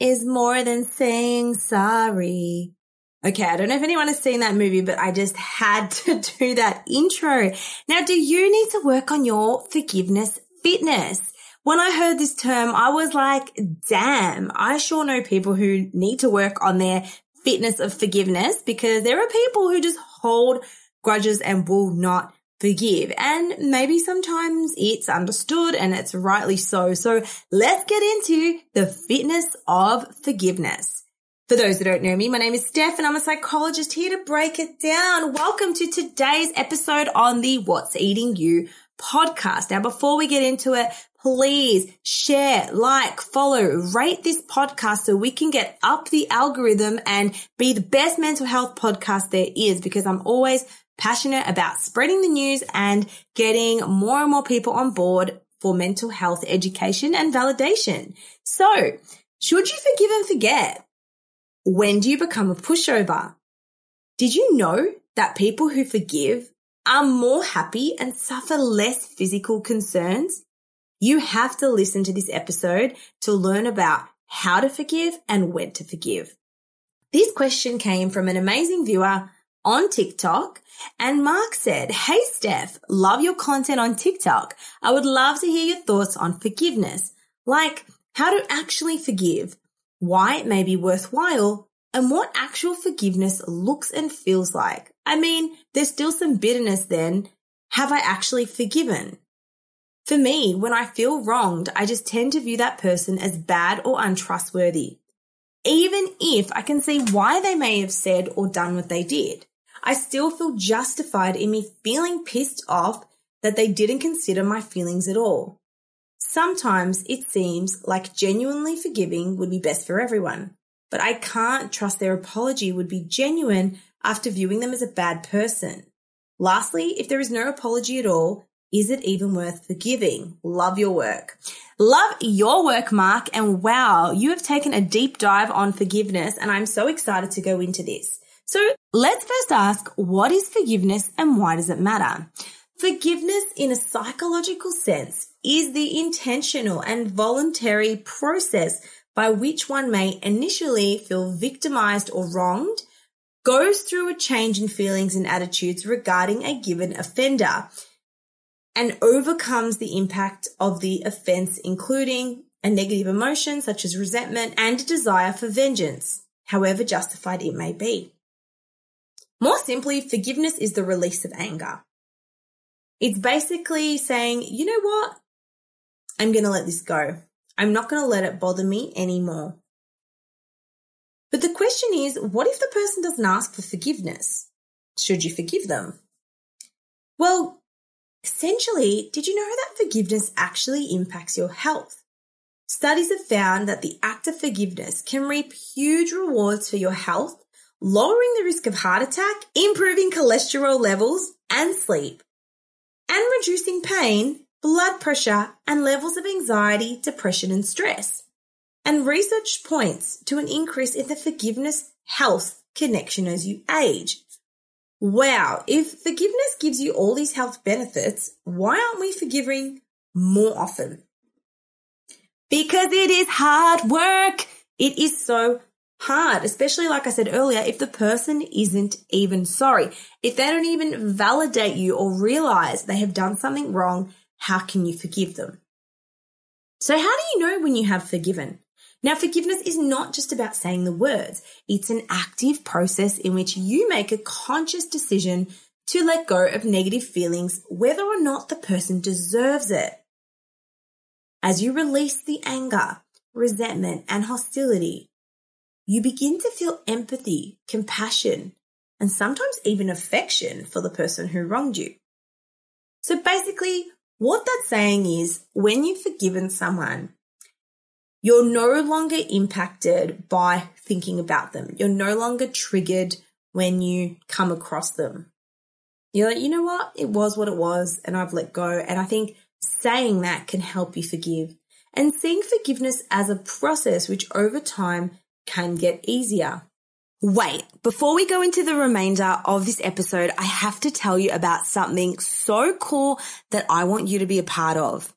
is more than saying sorry. Okay, I don't know if anyone has seen that movie, but I just had to do that intro. Now, do you need to work on your forgiveness fitness? When I heard this term, I was like, damn, I sure know people who need to work on their fitness of forgiveness because there are people who just hold grudges and will not forgive. And maybe sometimes it's understood and it's rightly so. So let's get into the fitness of forgiveness. For those that don't know me, my name is Steph and I'm a psychologist here to break it down. Welcome to today's episode on the What's Eating You podcast. Now, before we get into it, please share, like, follow, rate this podcast so we can get up the algorithm and be the best mental health podcast there is because I'm always passionate about spreading the news and getting more and more people on board for mental health education and validation. So should you forgive and forget? When do you become a pushover? Did you know that people who forgive are more happy and suffer less physical concerns? You have to listen to this episode to learn about how to forgive and when to forgive. This question came from an amazing viewer on TikTok. And Mark said, Hey Steph, love your content on TikTok. I would love to hear your thoughts on forgiveness, like how to actually forgive, why it may be worthwhile, and what actual forgiveness looks and feels like. I mean, there's still some bitterness then. Have I actually forgiven? For me, when I feel wronged, I just tend to view that person as bad or untrustworthy. Even if I can see why they may have said or done what they did. I still feel justified in me feeling pissed off that they didn't consider my feelings at all. Sometimes it seems like genuinely forgiving would be best for everyone, but I can't trust their apology would be genuine after viewing them as a bad person. Lastly, if there is no apology at all, is it even worth forgiving? Love your work. Love your work, Mark. And wow, you have taken a deep dive on forgiveness and I'm so excited to go into this. So let's first ask, what is forgiveness and why does it matter? Forgiveness in a psychological sense is the intentional and voluntary process by which one may initially feel victimized or wronged, goes through a change in feelings and attitudes regarding a given offender, and overcomes the impact of the offense, including a negative emotion such as resentment and a desire for vengeance, however justified it may be. More simply, forgiveness is the release of anger. It's basically saying, you know what? I'm going to let this go. I'm not going to let it bother me anymore. But the question is, what if the person doesn't ask for forgiveness? Should you forgive them? Well, essentially, did you know that forgiveness actually impacts your health? Studies have found that the act of forgiveness can reap huge rewards for your health lowering the risk of heart attack, improving cholesterol levels and sleep, and reducing pain blood pressure, and levels of anxiety, depression, and stress. And research points to an increase in the forgiveness health connection as you age. Wow, if forgiveness gives you all these health benefits, why aren't we forgiving more often? Because it is hard work. It is so hard, especially like I said earlier, if the person isn't even sorry. If they don't even validate you or realize they have done something wrong, how can you forgive them? So how do you know when you have forgiven? Now, forgiveness is not just about saying the words. It's an active process in which you make a conscious decision to let go of negative feelings, whether or not the person deserves it. As you release the anger, resentment, and hostility, you begin to feel empathy, compassion, and sometimes even affection for the person who wronged you. So basically, what that's saying is when you've forgiven someone, you're no longer impacted by thinking about them. You're no longer triggered when you come across them. You're like, you know what? It was what it was, and I've let go. And I think saying that can help you forgive and seeing forgiveness as a process which over time can get easier. Wait, before we go into the remainder of this episode, I have to tell you about something so cool that I want you to be a part of.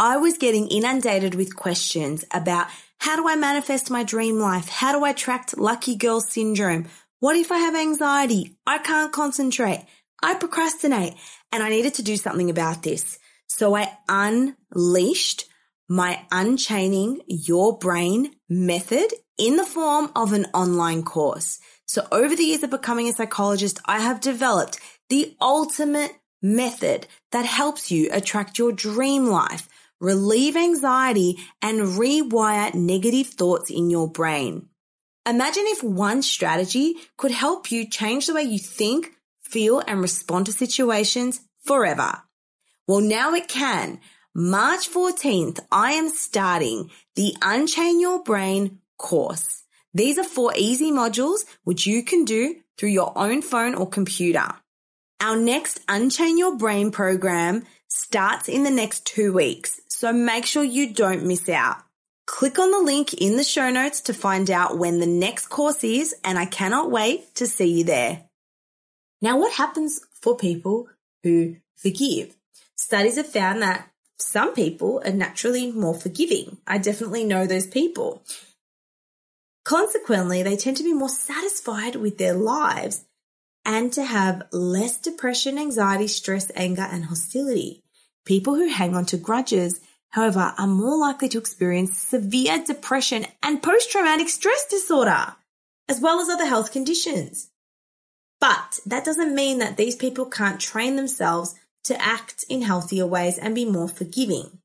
I was getting inundated with questions about how do I manifest my dream life? How do I attract lucky girl syndrome? What if I have anxiety? I can't concentrate. I procrastinate and I needed to do something about this. So I unleashed my Unchaining Your Brain method in the form of an online course. So over the years of becoming a psychologist, I have developed the ultimate method that helps you attract your dream life, relieve anxiety, and rewire negative thoughts in your brain. Imagine if one strategy could help you change the way you think, feel, and respond to situations forever. Well, now it can. March 14th, I am starting the Unchain Your Brain course. These are four easy modules which you can do through your own phone or computer. Our next Unchain Your Brain program starts in the next two weeks, so make sure you don't miss out. Click on the link in the show notes to find out when the next course is, and I cannot wait to see you there. Now, what happens for people who forgive? Studies have found that some people are naturally more forgiving. I definitely know those people. Consequently, they tend to be more satisfied with their lives and to have less depression, anxiety, stress, anger, and hostility. People who hang on to grudges, however, are more likely to experience severe depression and post traumatic stress disorder, as well as other health conditions. But that doesn't mean that these people can't train themselves to act in healthier ways and be more forgiving.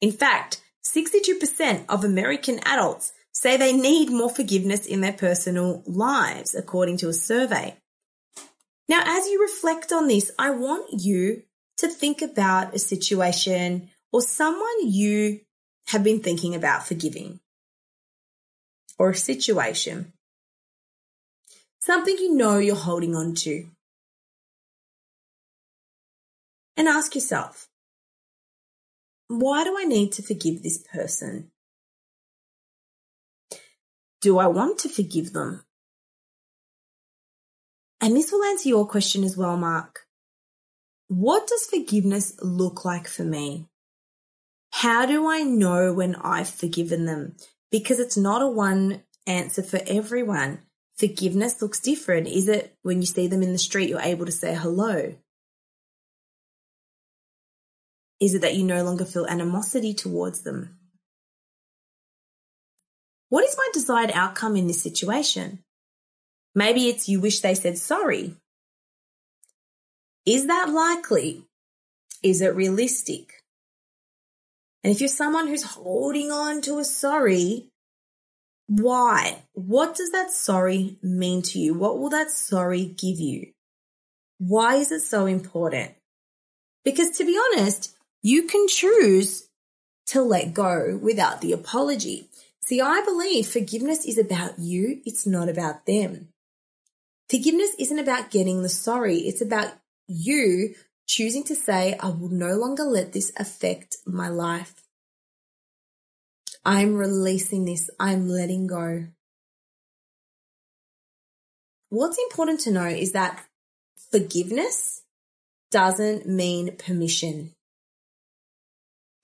In fact, 62% of American adults say they need more forgiveness in their personal lives, according to a survey. Now, as you reflect on this, I want you to think about a situation or someone you have been thinking about forgiving, or a situation, something you know you're holding on to. And ask yourself, why do I need to forgive this person? Do I want to forgive them? And this will answer your question as well, Mark. What does forgiveness look like for me? How do I know when I've forgiven them? Because it's not a one answer for everyone. Forgiveness looks different. Is it when you see them in the street, you're able to say hello? Is it that you no longer feel animosity towards them? What is my desired outcome in this situation? Maybe it's you wish they said sorry. Is that likely? Is it realistic? And if you're someone who's holding on to a sorry, why? What does that sorry mean to you? What will that sorry give you? Why is it so important? Because to be honest, you can choose to let go without the apology. See, I believe forgiveness is about you, it's not about them. Forgiveness isn't about getting the sorry, it's about you choosing to say, I will no longer let this affect my life. I'm releasing this. I'm letting go. What's important to know is that forgiveness doesn't mean permission.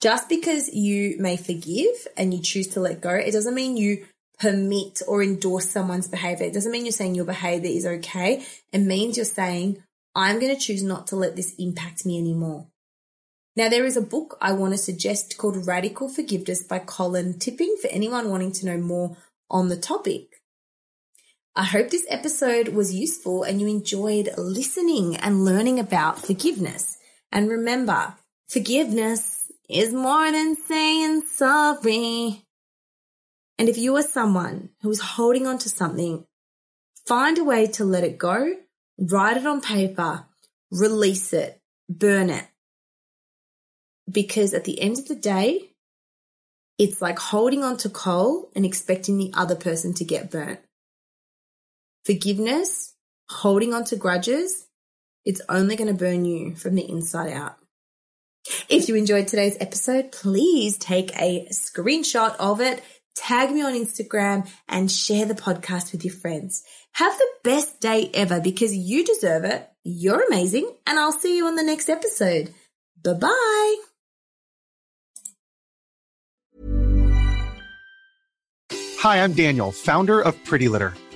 Just because you may forgive and you choose to let go, it doesn't mean you permit or endorse someone's behavior. It doesn't mean you're saying your behavior is okay. It means you're saying, I'm going to choose not to let this impact me anymore. Now, there is a book I want to suggest called Radical Forgiveness by Colin Tipping for anyone wanting to know more on the topic. I hope this episode was useful and you enjoyed listening and learning about forgiveness. And remember, forgiveness is more than saying sorry. And if you are someone who is holding on to something, find a way to let it go, write it on paper, release it, burn it. Because at the end of the day, it's like holding on to coal and expecting the other person to get burnt. Forgiveness, holding on to grudges, it's only going to burn you from the inside out. If you enjoyed today's episode, please take a screenshot of it tag me on Instagram, and share the podcast with your friends. Have the best day ever because you deserve it. You're amazing, and I'll see you on the next episode. Bye bye. Hi, I'm Daniel, founder of Pretty Litter.